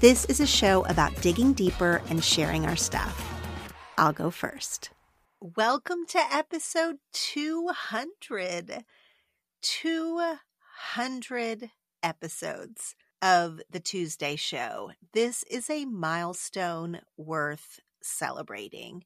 This is a show about digging deeper and sharing our stuff. I'll go first. Welcome to episode 200. 200 episodes of the Tuesday show. This is a milestone worth celebrating.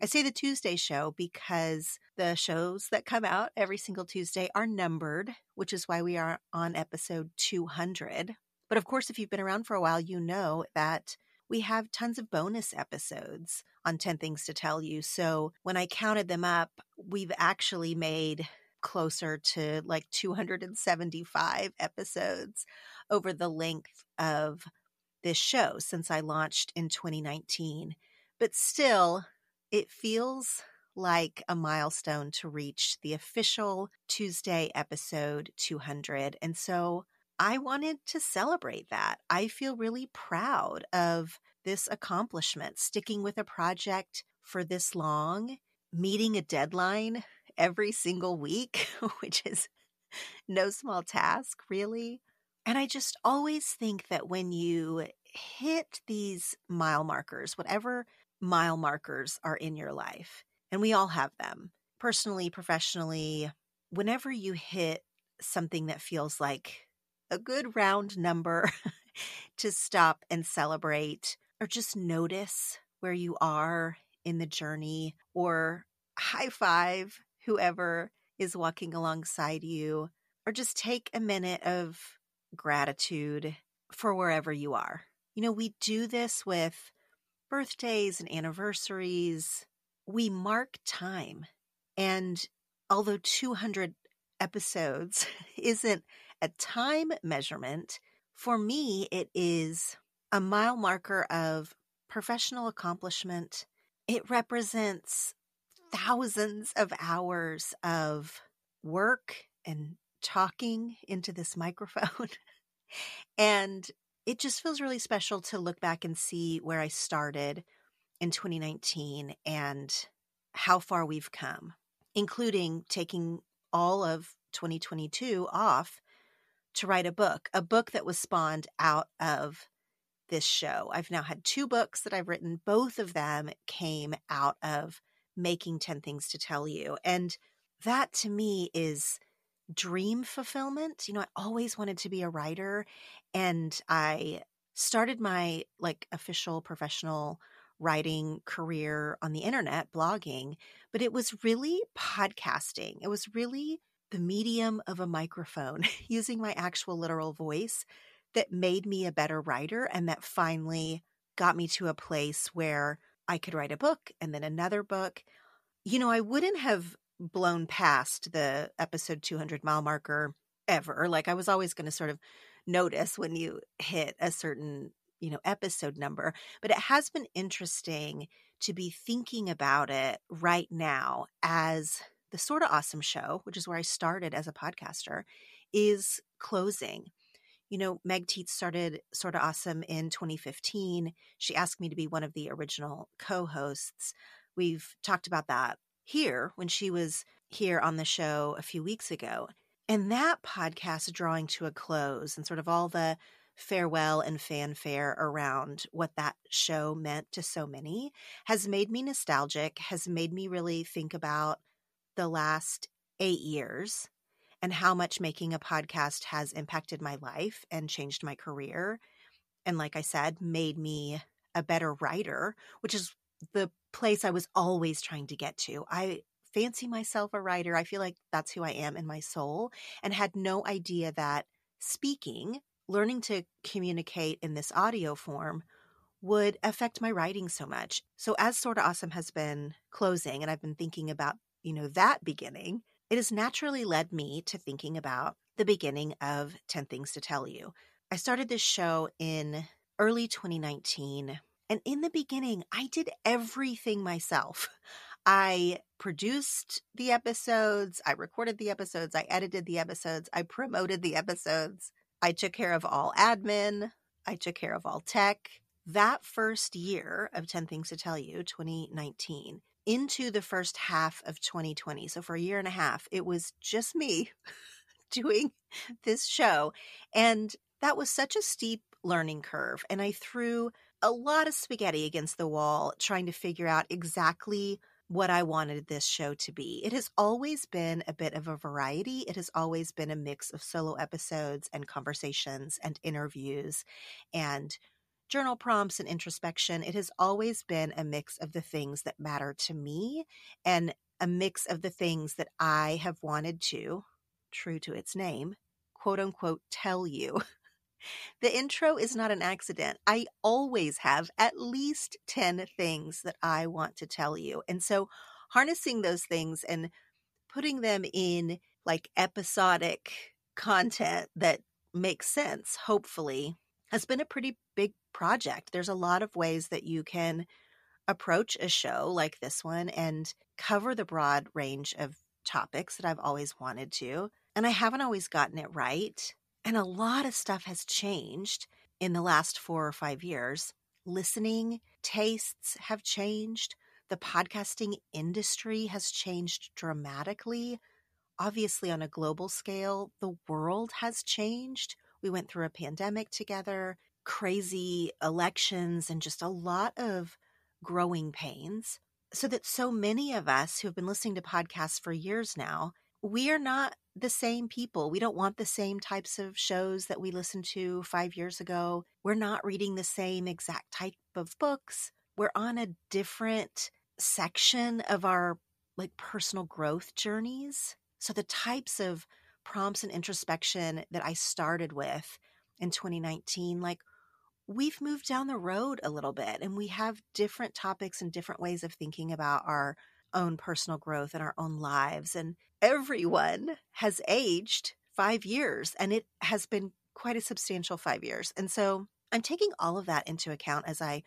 I say the Tuesday show because the shows that come out every single Tuesday are numbered, which is why we are on episode 200. But of course, if you've been around for a while, you know that we have tons of bonus episodes on 10 Things to Tell You. So when I counted them up, we've actually made closer to like 275 episodes over the length of this show since I launched in 2019. But still, it feels like a milestone to reach the official Tuesday episode 200. And so I wanted to celebrate that. I feel really proud of this accomplishment, sticking with a project for this long, meeting a deadline every single week, which is no small task, really. And I just always think that when you hit these mile markers, whatever mile markers are in your life, and we all have them personally, professionally, whenever you hit something that feels like a good round number to stop and celebrate or just notice where you are in the journey or high five whoever is walking alongside you or just take a minute of gratitude for wherever you are. You know, we do this with birthdays and anniversaries. We mark time. And although 200 episodes isn't a time measurement. For me, it is a mile marker of professional accomplishment. It represents thousands of hours of work and talking into this microphone. and it just feels really special to look back and see where I started in 2019 and how far we've come, including taking all of 2022 off to write a book, a book that was spawned out of this show. I've now had two books that I've written. Both of them came out of making 10 Things to Tell You. And that to me is dream fulfillment. You know, I always wanted to be a writer and I started my like official professional writing career on the internet, blogging, but it was really podcasting. It was really the medium of a microphone, using my actual literal voice that made me a better writer and that finally got me to a place where I could write a book and then another book. You know, I wouldn't have blown past the episode 200 mile marker ever. Like I was always going to sort of notice when you hit a certain, you know, episode number, but it has been interesting to be thinking about it right now as the Sorta Awesome show, which is where I started as a podcaster, is closing. You know, Meg Tietz started Sorta Awesome in 2015. She asked me to be one of the original co hosts. We've talked about that here when she was here on the show a few weeks ago. And that podcast drawing to a close and sort of all the farewell and fanfare around what that show meant to so many has made me nostalgic, has made me really think about the last eight years and how much making a podcast has impacted my life and changed my career. And like I said, made me a better writer, which is the place I was always trying to get to. I fancy myself a writer. I feel like that's who I am in my soul, and had no idea that speaking, learning to communicate in this audio form, would affect my writing so much. So, as Sorta Awesome has been closing, and I've been thinking about you know, that beginning, it has naturally led me to thinking about the beginning of 10 Things to Tell You. I started this show in early 2019. And in the beginning, I did everything myself. I produced the episodes, I recorded the episodes, I edited the episodes, I promoted the episodes, I took care of all admin, I took care of all tech. That first year of 10 Things to Tell You, 2019, into the first half of 2020. So for a year and a half, it was just me doing this show. And that was such a steep learning curve. And I threw a lot of spaghetti against the wall trying to figure out exactly what I wanted this show to be. It has always been a bit of a variety. It has always been a mix of solo episodes and conversations and interviews and journal prompts and introspection, it has always been a mix of the things that matter to me and a mix of the things that I have wanted to, true to its name, quote unquote, tell you. The intro is not an accident. I always have at least 10 things that I want to tell you. And so harnessing those things and putting them in like episodic content that makes sense, hopefully, has been a pretty big project. There's a lot of ways that you can approach a show like this one and cover the broad range of topics that I've always wanted to. And I haven't always gotten it right. And a lot of stuff has changed in the last four or five years. Listening tastes have changed. The podcasting industry has changed dramatically. Obviously, on a global scale, the world has changed. We went through a pandemic together, crazy elections, and just a lot of growing pains. So that so many of us who have been listening to podcasts for years now, we are not the same people. We don't want the same types of shows that we listened to five years ago. We're not reading the same exact type of books. We're on a different section of our like personal growth journeys. So the types of prompts and introspection that I started with in 2019, like we've moved down the road a little bit and we have different topics and different ways of thinking about our own personal growth and our own lives. And everyone has aged five years and it has been quite a substantial five years. And so I'm taking all of that into account as I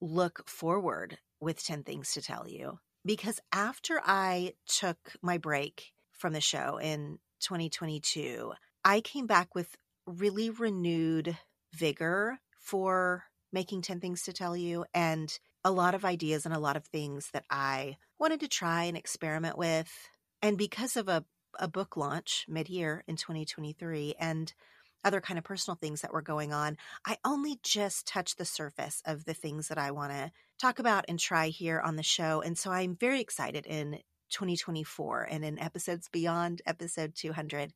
look forward with 10 things to tell you. Because after I took my break from the show in 2022, I came back with really renewed vigor for making 10 things to tell you and a lot of ideas and a lot of things that I wanted to try and experiment with. And because of a, a book launch mid year in 2023 and other kind of personal things that were going on, I only just touched the surface of the things that I want to talk about and try here on the show. And so I'm very excited in 2024 and in episodes beyond episode 200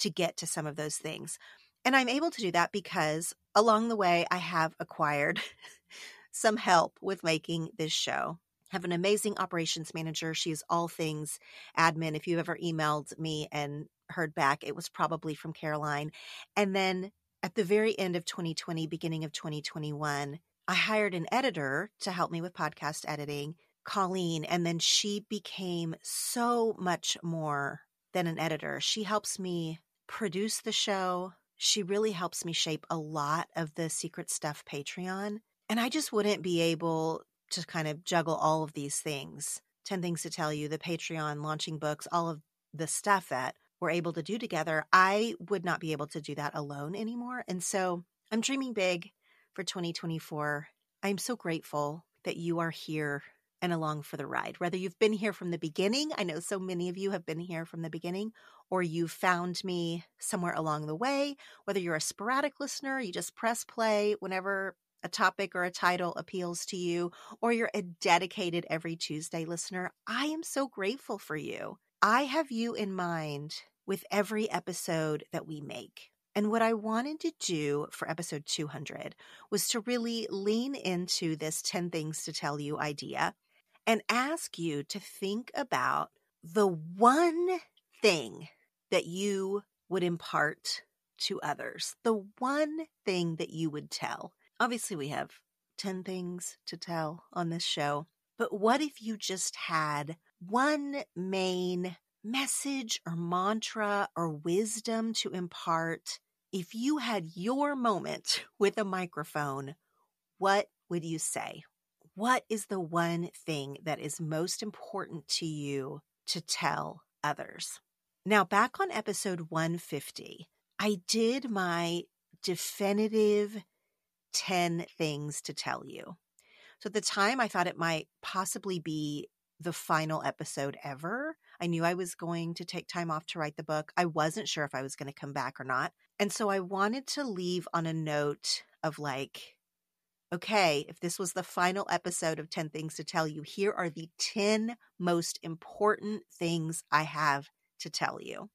to get to some of those things. And I'm able to do that because along the way, I have acquired some help with making this show. have an amazing operations manager. She is all things admin. If you've ever emailed me and heard back, it was probably from Caroline. And then at the very end of 2020, beginning of 2021, I hired an editor to help me with podcast editing, Colleen, and then she became so much more than an editor. She helps me produce the show. She really helps me shape a lot of the secret stuff Patreon. And I just wouldn't be able to kind of juggle all of these things 10 things to tell you, the Patreon, launching books, all of the stuff that we're able to do together. I would not be able to do that alone anymore. And so I'm dreaming big for 2024. I'm so grateful that you are here and along for the ride. Whether you've been here from the beginning, I know so many of you have been here from the beginning, or you found me somewhere along the way, whether you're a sporadic listener, you just press play whenever a topic or a title appeals to you, or you're a dedicated every Tuesday listener, I am so grateful for you. I have you in mind with every episode that we make. And what I wanted to do for episode 200 was to really lean into this 10 things to tell you idea and ask you to think about the one thing that you would impart to others, the one thing that you would tell. Obviously, we have 10 things to tell on this show, but what if you just had one main message or mantra or wisdom to impart? If you had your moment with a microphone, what would you say? What is the one thing that is most important to you to tell others? Now, back on episode 150, I did my definitive 10 things to tell you. So at the time, I thought it might possibly be the final episode ever. I knew I was going to take time off to write the book. I wasn't sure if I was going to come back or not. And so I wanted to leave on a note of like, okay, if this was the final episode of 10 Things to Tell You, here are the 10 most important things I have to tell you.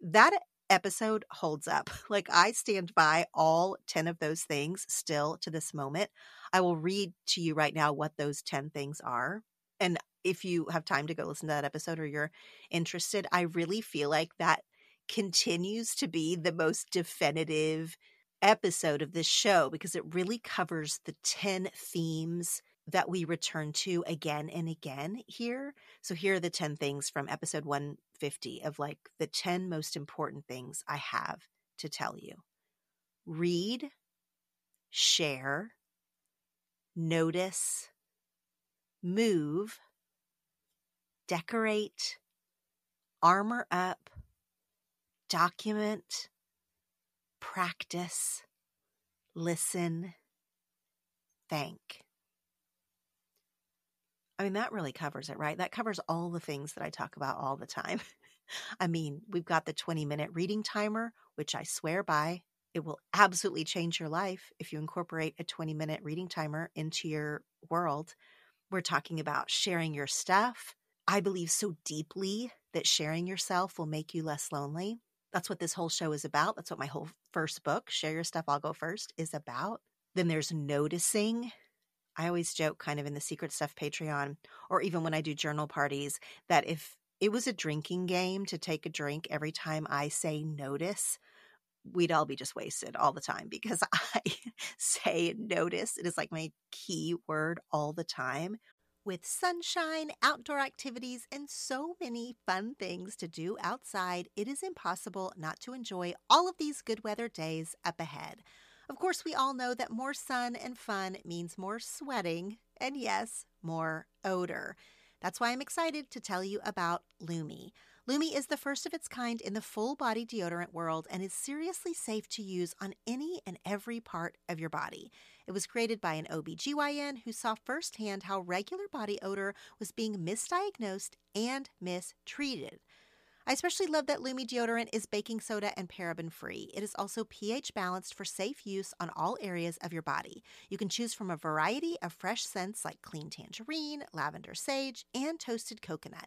That episode holds up. Like I stand by all 10 of those things still to this moment. I will read to you right now what those 10 things are. And if you have time to go listen to that episode or you're interested, I really feel like that continues to be the most definitive episode of this show because it really covers the 10 themes that we return to again and again here. So here are the 10 things from episode 150 of like the 10 most important things I have to tell you. Read, share, notice, move, decorate, armor up, document, practice, listen, thank. I mean, that really covers it, right? That covers all the things that I talk about all the time. I mean, we've got the 20 minute reading timer, which I swear by. It will absolutely change your life if you incorporate a 20 minute reading timer into your world. We're talking about sharing your stuff. I believe so deeply that sharing yourself will make you less lonely. That's what this whole show is about. That's what my whole first book, Share Your Stuff, I'll Go First, is about. Then there's noticing. I always joke kind of in the secret stuff Patreon, or even when I do journal parties, that if it was a drinking game to take a drink every time I say notice, we'd all be just wasted all the time because I say notice. It is like my key word all the time with sunshine, outdoor activities, and so many fun things to do outside, it is impossible not to enjoy all of these good weather days up ahead. Of course, we all know that more sun and fun means more sweating, and yes, more odor. That's why I'm excited to tell you about Lume. Lume is the first of its kind in the full body deodorant world and is seriously safe to use on any and every part of your body. It was created by an OBGYN who saw firsthand how regular body odor was being misdiagnosed and mistreated. I especially love that Lume deodorant is baking soda and paraben free. It is also pH balanced for safe use on all areas of your body. You can choose from a variety of fresh scents like clean tangerine, lavender sage, and toasted coconut.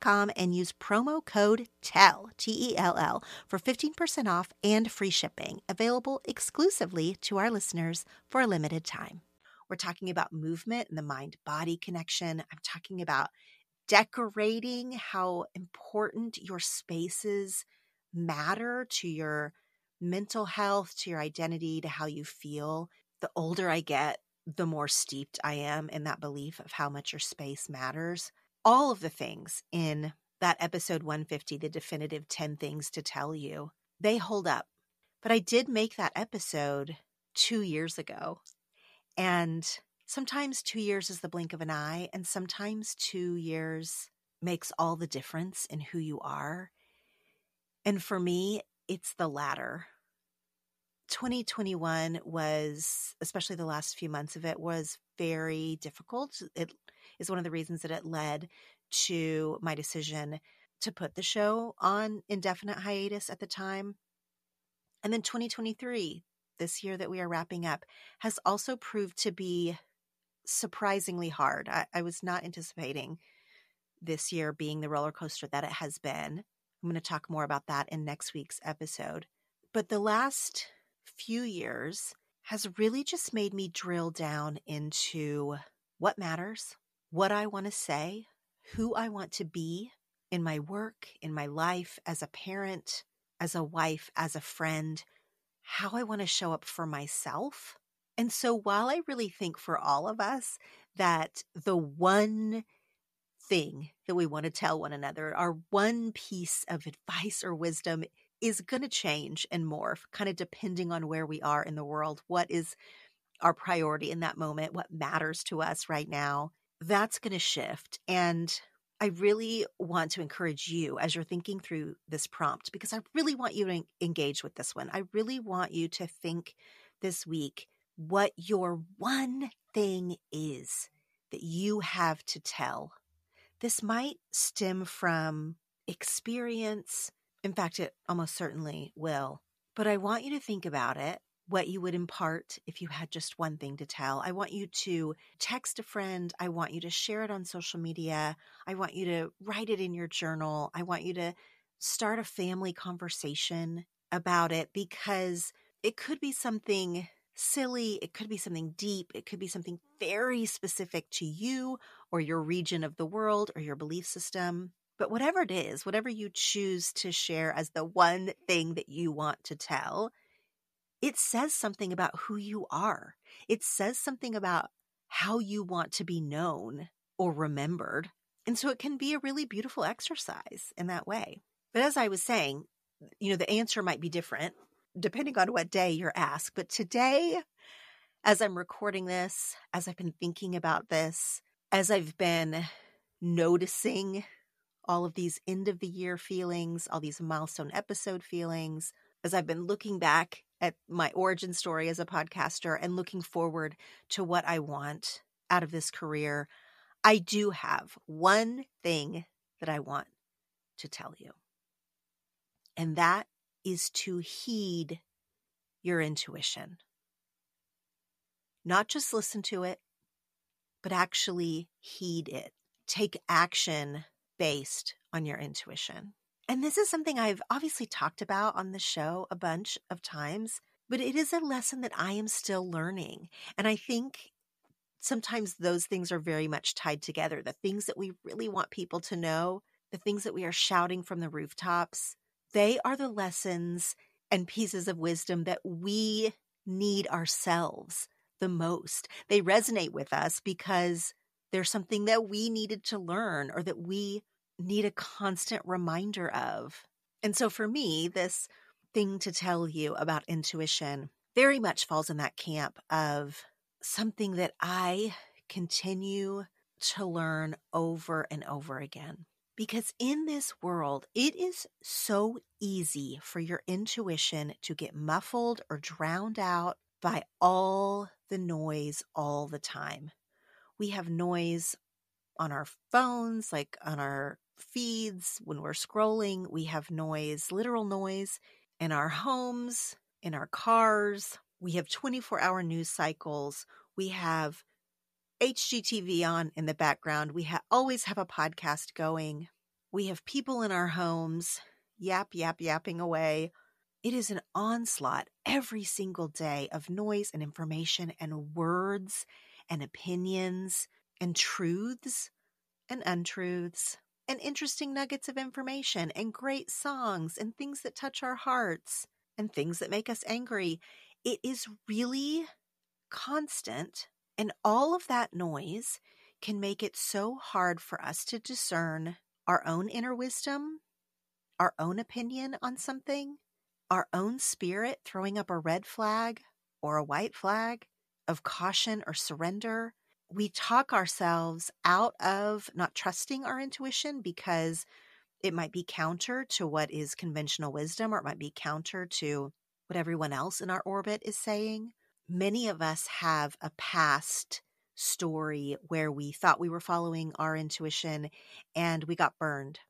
com and use promo code TELL, T E L L, for 15% off and free shipping, available exclusively to our listeners for a limited time. We're talking about movement and the mind body connection. I'm talking about decorating, how important your spaces matter to your mental health, to your identity, to how you feel. The older I get, the more steeped I am in that belief of how much your space matters all of the things in that episode 150, the definitive 10 things to tell you, they hold up. But I did make that episode two years ago. And sometimes two years is the blink of an eye, and sometimes two years makes all the difference in who you are. And for me, it's the latter. 2021 was, especially the last few months of it, was very difficult. It is one of the reasons that it led to my decision to put the show on indefinite hiatus at the time. And then 2023, this year that we are wrapping up, has also proved to be surprisingly hard. I, I was not anticipating this year being the roller coaster that it has been. I'm going to talk more about that in next week's episode. But the last few years has really just made me drill down into what matters, what I want to say, who I want to be in my work, in my life, as a parent, as a wife, as a friend, how I want to show up for myself. And so while I really think for all of us that the one thing that we want to tell one another, our one piece of advice or wisdom is going to change and morph, kind of depending on where we are in the world. What is our priority in that moment? What matters to us right now? That's going to shift. And I really want to encourage you as you're thinking through this prompt because I really want you to engage with this one. I really want you to think this week what your one thing is that you have to tell. This might stem from experience, in fact, it almost certainly will. But I want you to think about it, what you would impart if you had just one thing to tell. I want you to text a friend. I want you to share it on social media. I want you to write it in your journal. I want you to start a family conversation about it because it could be something silly, it could be something deep, it could be something very specific to you or your region of the world or your belief system. But whatever it is, whatever you choose to share as the one thing that you want to tell, it says something about who you are. It says something about how you want to be known or remembered. And so it can be a really beautiful exercise in that way. But as I was saying, you know, the answer might be different depending on what day you're asked. But today, as I'm recording this, as I've been thinking about this, as I've been noticing all of these end of the year feelings, all these milestone episode feelings, as I've been looking back at my origin story as a podcaster and looking forward to what I want out of this career, I do have one thing that I want to tell you. And that is to heed your intuition. Not just listen to it, but actually heed it. Take action based on your intuition. And this is something I've obviously talked about on the show a bunch of times, but it is a lesson that I am still learning. And I think sometimes those things are very much tied together. The things that we really want people to know, the things that we are shouting from the rooftops, they are the lessons and pieces of wisdom that we need ourselves the most. They resonate with us because there's something that we needed to learn or that we need a constant reminder of. And so for me, this thing to tell you about intuition very much falls in that camp of something that I continue to learn over and over again. Because in this world, it is so easy for your intuition to get muffled or drowned out by all the noise all the time. We have noise on our phones, like on our feeds when we're scrolling. We have noise, literal noise in our homes, in our cars. We have 24 hour news cycles. We have HGTV on in the background. We ha- always have a podcast going. We have people in our homes yap, yap, yapping away. It is an onslaught every single day of noise and information and words and opinions and truths and untruths and interesting nuggets of information and great songs and things that touch our hearts and things that make us angry. It is really constant. And all of that noise can make it so hard for us to discern our own inner wisdom, our own opinion on something, our own spirit throwing up a red flag or a white flag of caution or surrender we talk ourselves out of not trusting our intuition because it might be counter to what is conventional wisdom or it might be counter to what everyone else in our orbit is saying. Many of us have a past story where we thought we were following our intuition and we got burned.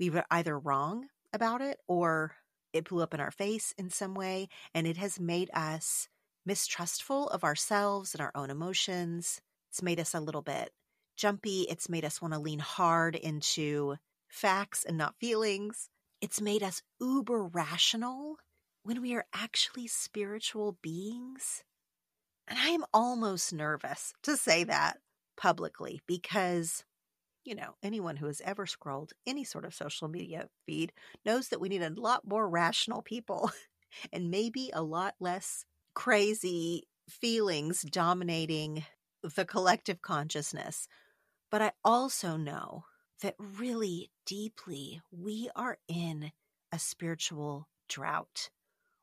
We were either wrong about it or it blew up in our face in some way and it has made us mistrustful of ourselves and our own emotions it's made us a little bit jumpy. It's made us want to lean hard into facts and not feelings. It's made us uber rational when we are actually spiritual beings. And I am almost nervous to say that publicly because, you know, anyone who has ever scrolled any sort of social media feed knows that we need a lot more rational people and maybe a lot less crazy feelings dominating the collective consciousness. But I also know that really deeply we are in a spiritual drought.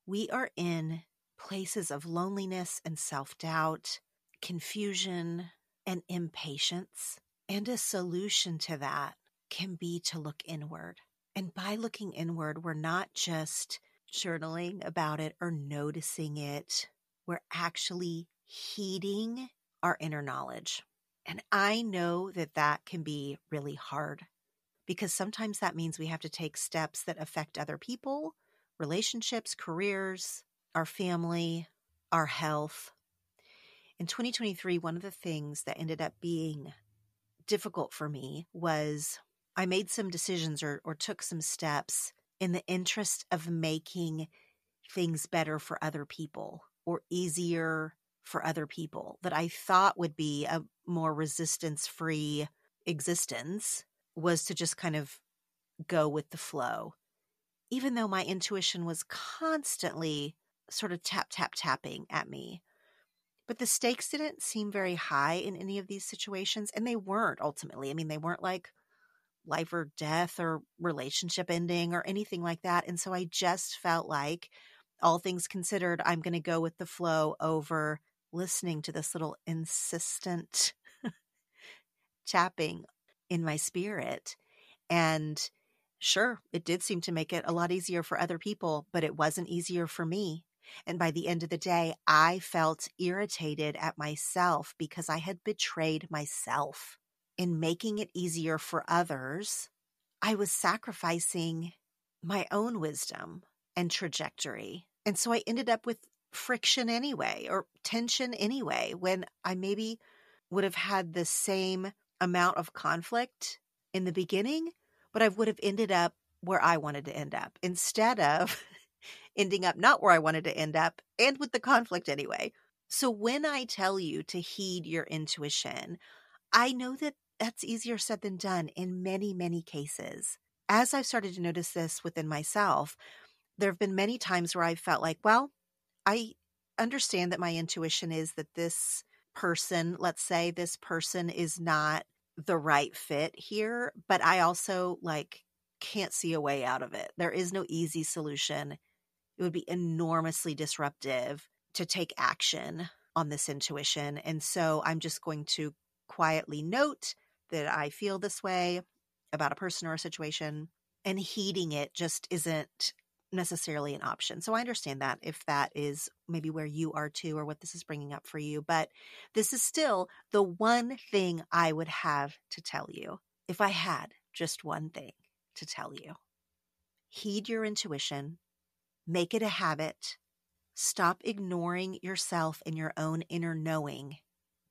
We are in places of loneliness and self doubt, confusion and impatience. And a solution to that can be to look inward. And by looking inward, we're not just journaling about it or noticing it, we're actually heeding our inner knowledge. And I know that that can be really hard because sometimes that means we have to take steps that affect other people, relationships, careers, our family, our health. In 2023, one of the things that ended up being difficult for me was I made some decisions or, or took some steps in the interest of making things better for other people or easier for other people that I thought would be a more resistance free existence was to just kind of go with the flow. Even though my intuition was constantly sort of tap, tap, tapping at me. But the stakes didn't seem very high in any of these situations, and they weren't ultimately. I mean, they weren't like life or death or relationship ending or anything like that. And so I just felt like, all things considered, I'm going to go with the flow over listening to this little insistent tapping in my spirit. And sure, it did seem to make it a lot easier for other people, but it wasn't easier for me. And by the end of the day, I felt irritated at myself because I had betrayed myself. In making it easier for others, I was sacrificing my own wisdom and trajectory. And so I ended up with friction anyway, or tension anyway, when I maybe would have had the same amount of conflict in the beginning, but I would have ended up where I wanted to end up instead of ending up not where I wanted to end up and with the conflict anyway. So when I tell you to heed your intuition, I know that that's easier said than done in many, many cases. As I've started to notice this within myself, there have been many times where I felt like, well, I understand that my intuition is that this person, let's say this person is not the right fit here, but I also like can't see a way out of it. There is no easy solution. It would be enormously disruptive to take action on this intuition. And so I'm just going to quietly note that I feel this way about a person or a situation, and heeding it just isn't necessarily an option. So I understand that if that is maybe where you are too, or what this is bringing up for you. But this is still the one thing I would have to tell you if I had just one thing to tell you. Heed your intuition, make it a habit. Stop ignoring yourself and your own inner knowing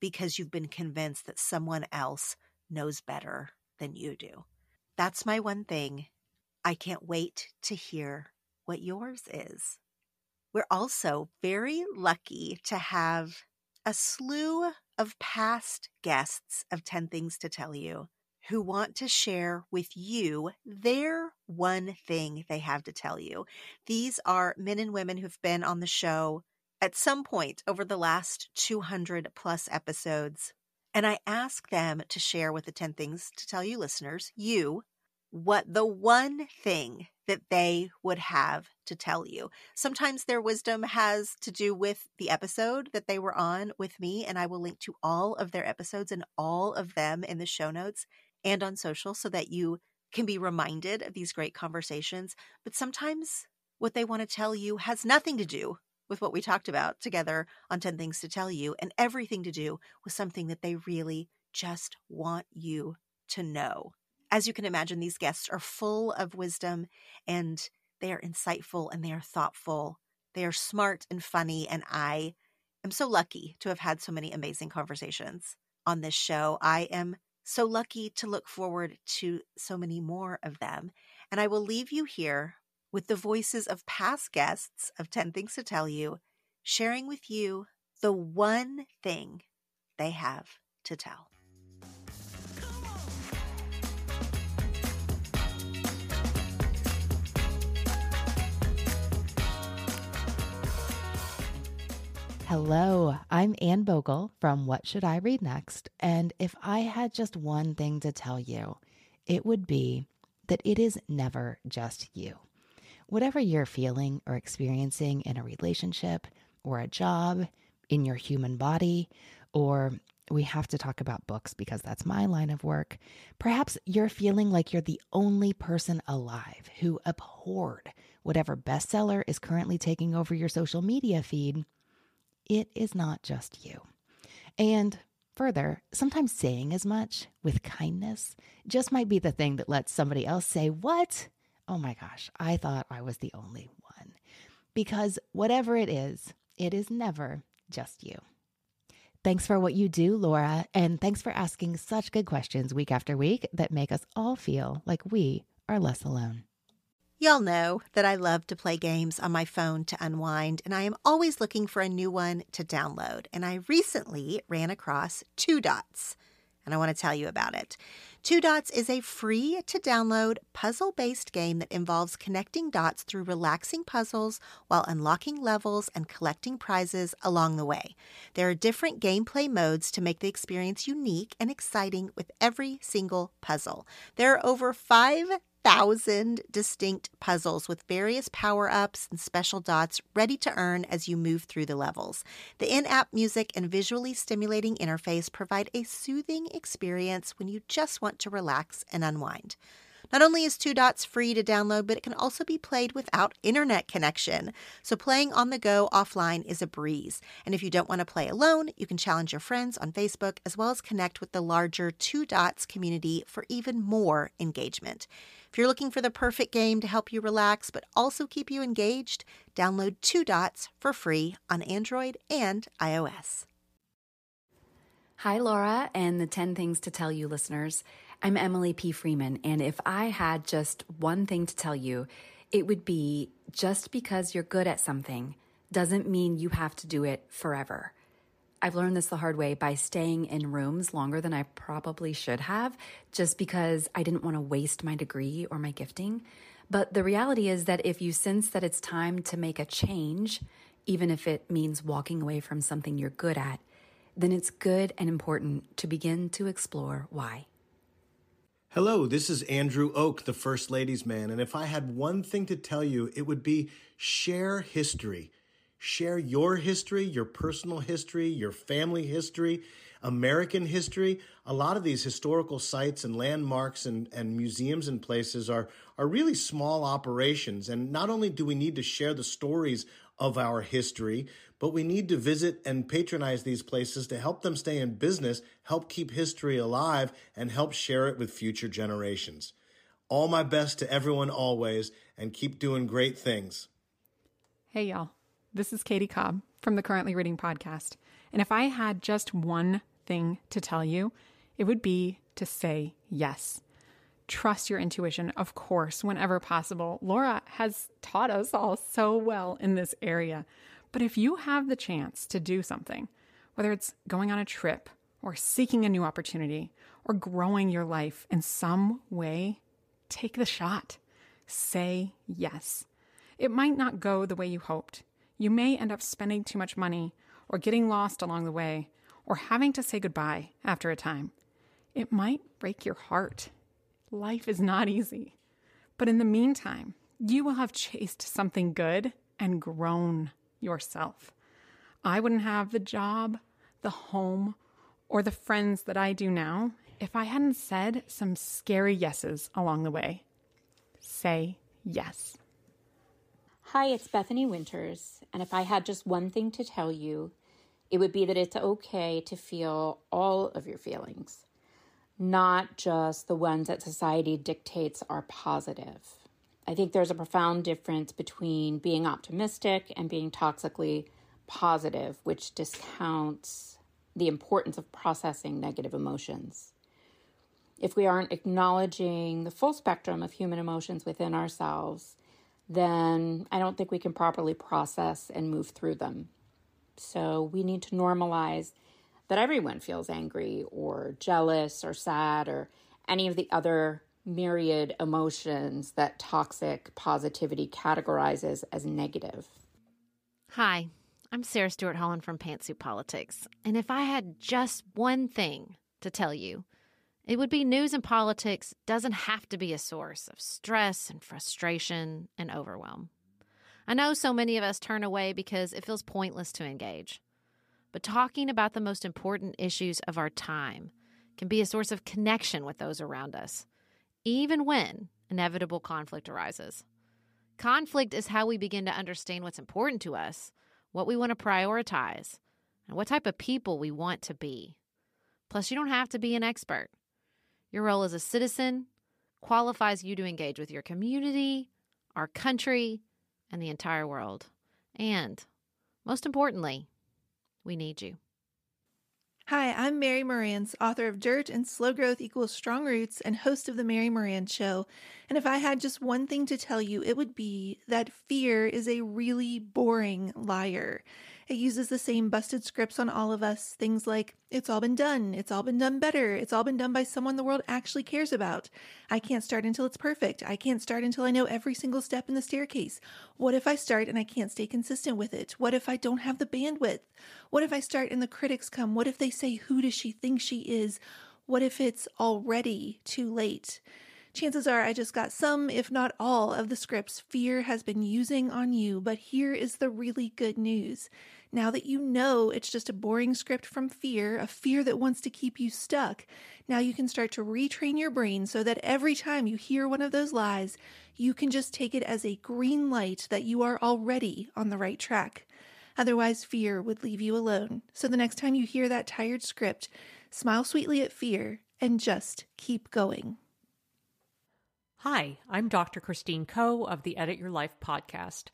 because you've been convinced that someone else knows better than you do. That's my one thing. I can't wait to hear what yours is. We're also very lucky to have a slew of past guests of 10 Things to Tell You who want to share with you their one thing they have to tell you. These are men and women who've been on the show at some point over the last 200 plus episodes. And I ask them to share with the 10 Things to Tell You listeners, you, what the one thing that they would have to tell you. Sometimes their wisdom has to do with the episode that they were on with me, and I will link to all of their episodes and all of them in the show notes and on social so that you can be reminded of these great conversations. But sometimes what they want to tell you has nothing to do with what we talked about together on 10 Things to Tell You and everything to do with something that they really just want you to know as you can imagine, these guests are full of wisdom and they are insightful and they are thoughtful. They are smart and funny. And I am so lucky to have had so many amazing conversations on this show. I am so lucky to look forward to so many more of them. And I will leave you here with the voices of past guests of 10 Things to Tell You, sharing with you the one thing they have to tell. Hello, I'm Anne Bogel from What Should I Read Next? And if I had just one thing to tell you, it would be that it is never just you. Whatever you're feeling or experiencing in a relationship or a job, in your human body, or we have to talk about books because that's my line of work. Perhaps you're feeling like you're the only person alive who abhorred whatever bestseller is currently taking over your social media feed it is not just you. And further, sometimes saying as much with kindness just might be the thing that lets somebody else say, What? Oh my gosh, I thought I was the only one. Because whatever it is, it is never just you. Thanks for what you do, Laura, and thanks for asking such good questions week after week that make us all feel like we are less alone. Y'all know that I love to play games on my phone to unwind, and I am always looking for a new one to download. And I recently ran across Two Dots, and I want to tell you about it. Two Dots is a free to download puzzle based game that involves connecting dots through relaxing puzzles while unlocking levels and collecting prizes along the way. There are different gameplay modes to make the experience unique and exciting with every single puzzle. There are over 5 thousand distinct puzzles with various power ups and special dots ready to earn as you move through the levels. The in app music and visually stimulating interface provide a soothing experience when you just want to relax and unwind. Not only is Two Dots free to download, but it can also be played without internet connection. So playing on the go offline is a breeze. And if you don't want to play alone, you can challenge your friends on Facebook as well as connect with the larger Two Dots community for even more engagement. If you're looking for the perfect game to help you relax but also keep you engaged, download Two Dots for free on Android and iOS. Hi, Laura, and the 10 Things to Tell You listeners. I'm Emily P. Freeman, and if I had just one thing to tell you, it would be just because you're good at something doesn't mean you have to do it forever. I've learned this the hard way by staying in rooms longer than I probably should have, just because I didn't want to waste my degree or my gifting. But the reality is that if you sense that it's time to make a change, even if it means walking away from something you're good at, then it's good and important to begin to explore why. Hello, this is Andrew Och, the First Ladies Man, and if I had one thing to tell you, it would be share history. Share your history, your personal history, your family history, American history. A lot of these historical sites and landmarks and, and museums and places are, are really small operations. And not only do we need to share the stories of our history, but we need to visit and patronize these places to help them stay in business, help keep history alive, and help share it with future generations. All my best to everyone always, and keep doing great things. Hey, y'all. This is Kaytee Cobb from the Currently Reading Podcast. And if I had just one thing to tell you, it would be to say yes. Trust your intuition, of course, whenever possible. Laura has taught us all so well in this area. But if you have the chance to do something, whether it's going on a trip or seeking a new opportunity or growing your life in some way, take the shot. Say yes. It might not go the way you hoped. You may end up spending too much money or getting lost along the way or having to say goodbye after a time. It might break your heart. Life is not easy. But in the meantime, you will have chased something good and grown yourself. I wouldn't have the job, the home, or the friends that I do now if I hadn't said some scary yeses along the way. Say yes. Hi, it's Bethany Winters, and if I had just one thing to tell you, it would be that it's okay to feel all of your feelings, not just the ones that society dictates are positive. I think there's a profound difference between being optimistic and being toxically positive, which discounts the importance of processing negative emotions. If we aren't acknowledging the full spectrum of human emotions within ourselves, then I don't think we can properly process and move through them. So we need to normalize that everyone feels angry or jealous or sad or any of the other myriad emotions that toxic positivity categorizes as negative. Hi, I'm Sarah Stewart Holland from Pantsuit Politics, and if I had just one thing to tell you, it would be news and politics doesn't have to be a source of stress and frustration and overwhelm. I know so many of us turn away because it feels pointless to engage. But talking about the most important issues of our time can be a source of connection with those around us even when inevitable conflict arises. Conflict is how we begin to understand what's important to us, what we want to prioritize, and what type of people we want to be. Plus, you don't have to be an expert. Your role as a citizen qualifies you to engage with your community, our country, and the entire world. And most importantly, we need you. Hi, I'm Mary Marantz, author of Dirt and Slow Growth Equals Strong Roots and host of The Mary Marantz Show. And if I had just one thing to tell you, it would be that fear is a really boring liar. It uses the same busted scripts on all of us. Things like, it's all been done, it's all been done better, it's all been done by someone the world actually cares about. I can't start until it's perfect. I can't start until I know every single step in the staircase. What if I start and I can't stay consistent with it? What if I don't have the bandwidth? What if I start and the critics come? What if they say, who does she think she is? What if it's already too late? Chances are I just got some, if not all, of the scripts fear has been using on you, but here is the really good news. Now that you know it's just a boring script from fear, a fear that wants to keep you stuck, now you can start to retrain your brain so that every time you hear one of those lies, you can just take it as a green light that you are already on the right track. Otherwise, fear would leave you alone. So the next time you hear that tired script, smile sweetly at fear and just keep going. Hi, I'm Dr. Christine Koh of the Edit Your Life podcast.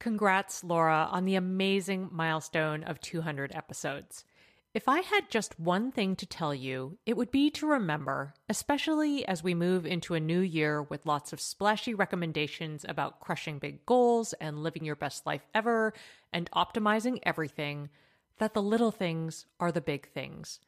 Congrats, Laura, on the amazing milestone of 200 episodes. If I had just one thing to tell you, it would be to remember, especially as we move into a new year with lots of splashy recommendations about crushing big goals and living your best life ever and optimizing everything, that the little things are the big things.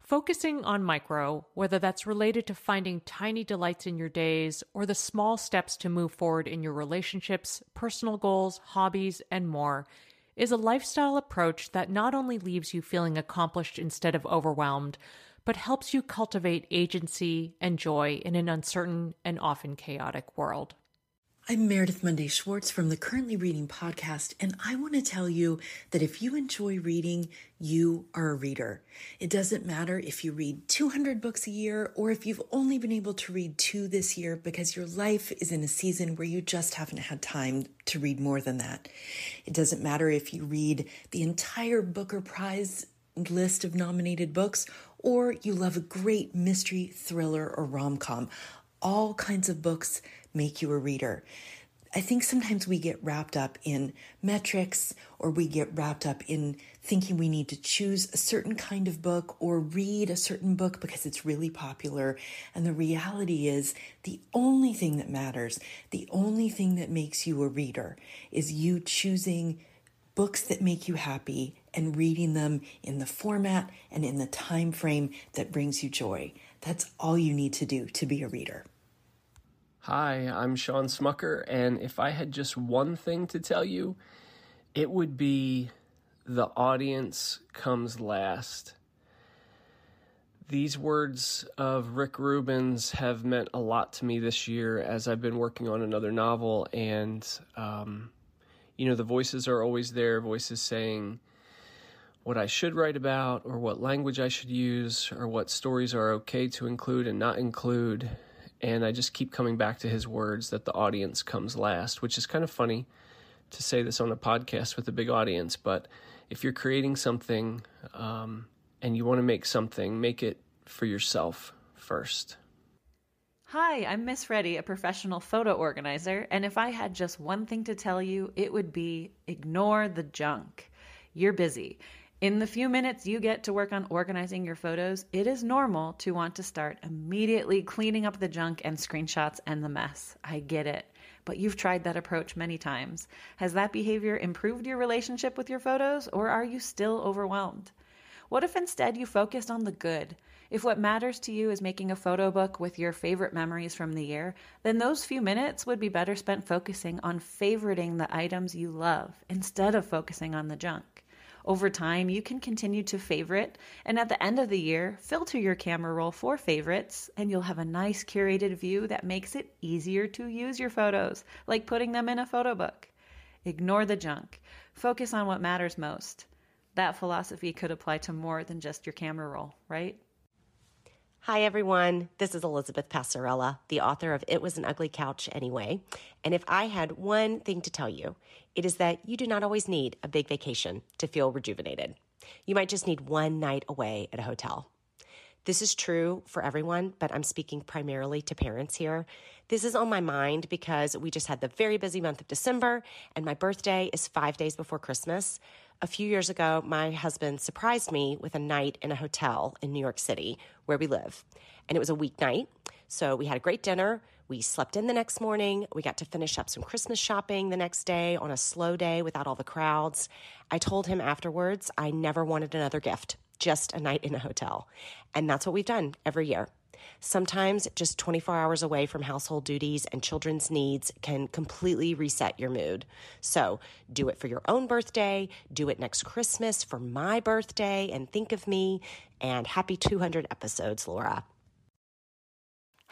Focusing on micro, whether that's related to finding tiny delights in your days or the small steps to move forward in your relationships, personal goals, hobbies, and more, is a lifestyle approach that not only leaves you feeling accomplished instead of overwhelmed, but helps you cultivate agency and joy in an uncertain and often chaotic world. I'm Meredith Monday Schwartz from the Currently Reading podcast, and I want to tell you that if you enjoy reading, you are a reader. It doesn't matter if you read 200 books a year or if you've only been able to read two this year because your life is in a season where you just haven't had time to read more than that. It doesn't matter if you read the entire Booker Prize list of nominated books or you love a great mystery, thriller, or rom com. All kinds of books make you a reader. I think sometimes we get wrapped up in metrics or we get wrapped up in thinking we need to choose a certain kind of book or read a certain book because it's really popular. And the reality is, the only thing that matters, the only thing that makes you a reader is you choosing books that make you happy and reading them in the format and in the time frame that brings you joy. That's all you need to do to be a reader. Hi, I'm Shawn Smucker, and if I had just one thing to tell you, it would be the audience comes last. These words of Rick Rubin's have meant a lot to me this year as I've been working on another novel, and um, you know, the voices are always there voices saying what I should write about, or what language I should use, or what stories are okay to include and not include and I just keep coming back to his words that the audience comes last, which is kind of funny to say this on a podcast with a big audience. But if you're creating something um, and you want to make something, make it for yourself first. Hi, I'm Miss Freddy, a professional photo organizer, and if I had just one thing to tell you, it would be ignore the junk. You're busy. In the few minutes you get to work on organizing your photos, it is normal to want to start immediately cleaning up the junk and screenshots and the mess. I get it. But you've tried that approach many times. Has that behavior improved your relationship with your photos, or are you still overwhelmed? What if instead you focused on the good? If what matters to you is making a photo book with your favorite memories from the year, then those few minutes would be better spent focusing on favoriting the items you love instead of focusing on the junk. Over time, you can continue to favorite, and at the end of the year, filter your camera roll for favorites, and you'll have a nice curated view that makes it easier to use your photos, like putting them in a photo book. Ignore the junk. Focus on what matters most. That philosophy could apply to more than just your camera roll, right? Hi, everyone. This is Elizabeth Passarella, the author of It Was an Ugly Couch Anyway. And if I had one thing to tell you, it is that you do not always need a big vacation to feel rejuvenated. You might just need one night away at a hotel. This is true for everyone, but I'm speaking primarily to parents here. This is on my mind because we just had the very busy month of December, and my birthday is five days before Christmas a few years ago, my husband surprised me with a night in a hotel in New York City where we live. And it was a weeknight. So we had a great dinner. We slept in the next morning. We got to finish up some Christmas shopping the next day on a slow day without all the crowds. I told him afterwards I never wanted another gift, just a night in a hotel. And that's what we've done every year. Sometimes just 24 hours away from household duties and children's needs can completely reset your mood. So do it for your own birthday, do it next Christmas for my birthday, and think of me. And happy 200 episodes, Laura.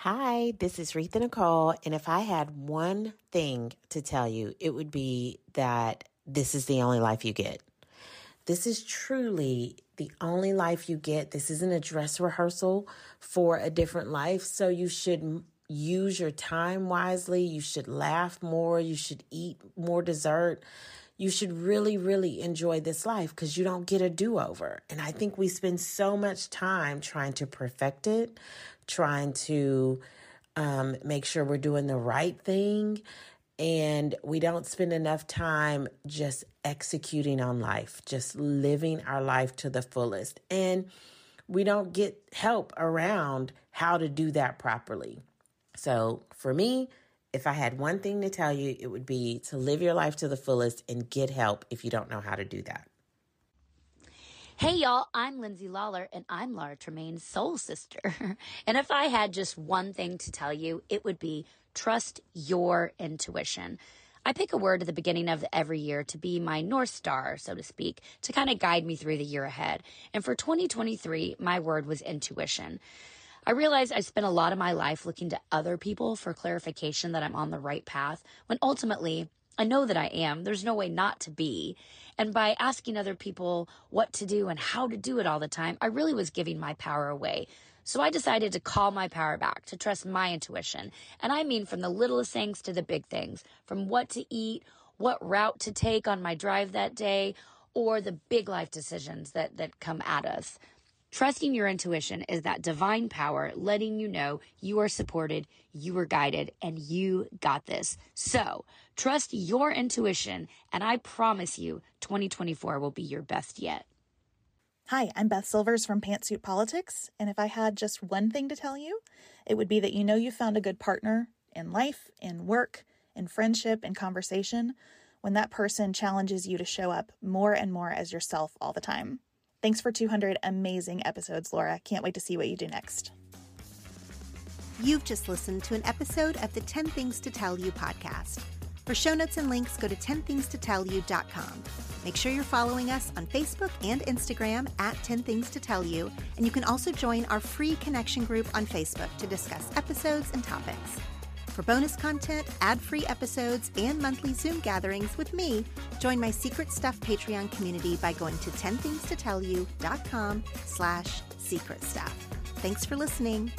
Hi, this is Retha Nichole, and if I had one thing to tell you, it would be that this is the only life you get. This is truly the only life you get. This isn't a dress rehearsal for a different life, so you should use your time wisely. You should laugh more. You should eat more dessert. You should really, really enjoy this life because you don't get a do over. And I think we spend so much time trying to perfect it, trying to um, make sure we're doing the right thing. And we don't spend enough time just executing on life, just living our life to the fullest. And we don't get help around how to do that properly. So for me, if I had one thing to tell you, it would be to live your life to the fullest and get help if you don't know how to do that. Hey y'all, I'm Lindsay Lawler and I'm Laura Tremaine's soul sister. and if I had just one thing to tell you, it would be trust your intuition. I pick a word at the beginning of every year to be my North Star, so to speak, to kind of guide me through the year ahead. And for 2023, my word was intuition. I realized I spent a lot of my life looking to other people for clarification that I'm on the right path when ultimately I know that I am. There's no way not to be. And by asking other people what to do and how to do it all the time, I really was giving my power away. So I decided to call my power back, to trust my intuition. And I mean from the littlest things to the big things, from what to eat, what route to take on my drive that day, or the big life decisions that, that come at us. Trusting your intuition is that divine power letting you know you are supported, you are guided, and you got this. So trust your intuition, and I promise you 2024 will be your best yet. Hi, I'm Beth Silvers from Pantsuit Politics, and if I had just one thing to tell you, it would be that you know you found a good partner in life, in work, in friendship, in conversation when that person challenges you to show up more and more as yourself all the time. Thanks for 200 amazing episodes, Laura. Can't wait to see what you do next. You've just listened to an episode of the 10 Things to Tell You podcast. For show notes and links, go to 10thingstotellyou.com. Make sure you're following us on Facebook and Instagram at 10 Things to Tell You, and you can also join our free connection group on Facebook to discuss episodes and topics. For bonus content, ad-free episodes, and monthly Zoom gatherings with me, join my Secret Stuff Patreon community by going to 10thingstotellyou.com slash secret stuff. Thanks for listening.